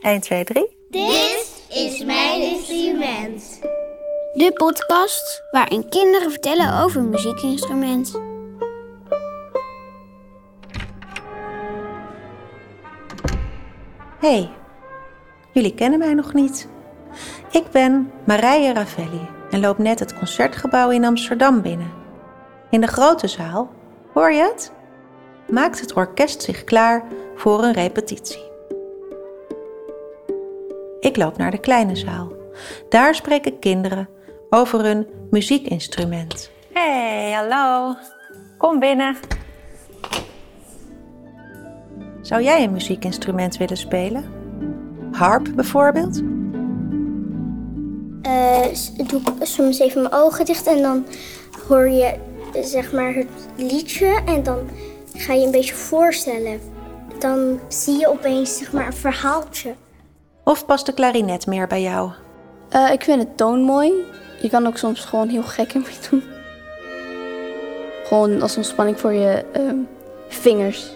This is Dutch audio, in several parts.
1, 2, 3. Dit is mijn instrument. De podcast waarin kinderen vertellen over een muziekinstrument. Hey, jullie kennen mij nog niet. Ik ben Marije Ravelli en loop net het concertgebouw in Amsterdam binnen. In de grote zaal, hoor je het? Maakt het orkest zich klaar voor een repetitie. Ik loop naar de kleine zaal. Daar spreken kinderen over hun muziekinstrument. Hey, hallo. Kom binnen. Zou jij een muziekinstrument willen spelen? Harp bijvoorbeeld? S- doe ik soms even mijn ogen dicht en dan hoor je zeg maar het liedje en dan ga je een beetje voorstellen. Dan zie je opeens zeg maar een verhaaltje. Of past de klarinet meer bij jou? Eh, ik vind het toon mooi. Je kan ook soms gewoon heel gek ermee doen. Gewoon als ontspanning voor je ehm, vingers.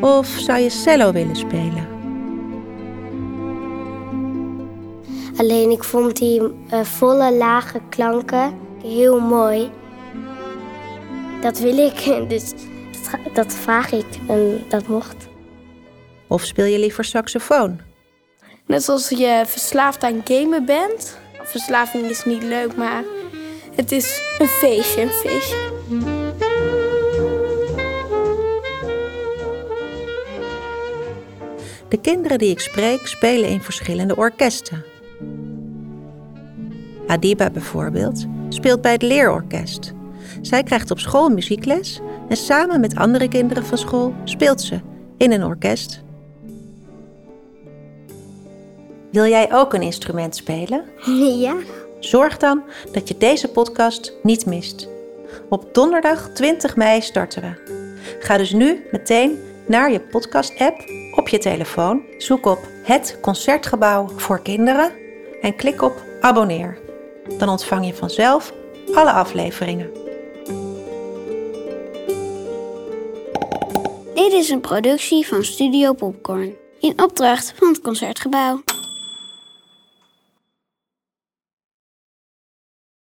Of zou je cello willen spelen? Alleen ik vond die eh, volle lage klanken heel mooi. Dat wil ik, dus dat, vraag ik en dat mocht. Of speel je liever saxofoon? Net zoals je verslaafd aan gamen bent. Verslaving is niet leuk, maar het is een feestje, een feestje. De kinderen die ik spreek spelen in verschillende orkesten. Adiba bijvoorbeeld speelt bij het leerorkest. Zij krijgt op school muziekles en samen met andere kinderen van school speelt ze in een orkest. Wil jij ook een instrument spelen? ja. Zorg dan dat je deze podcast niet mist. Op donderdag 20 mei starten we. Ga dus nu meteen naar je podcast-app op je telefoon. Zoek op Het Concertgebouw voor Kinderen en klik op abonneer. Dan ontvang je vanzelf alle afleveringen. Dit is een productie van Studio Popcorn. In opdracht van het Concertgebouw.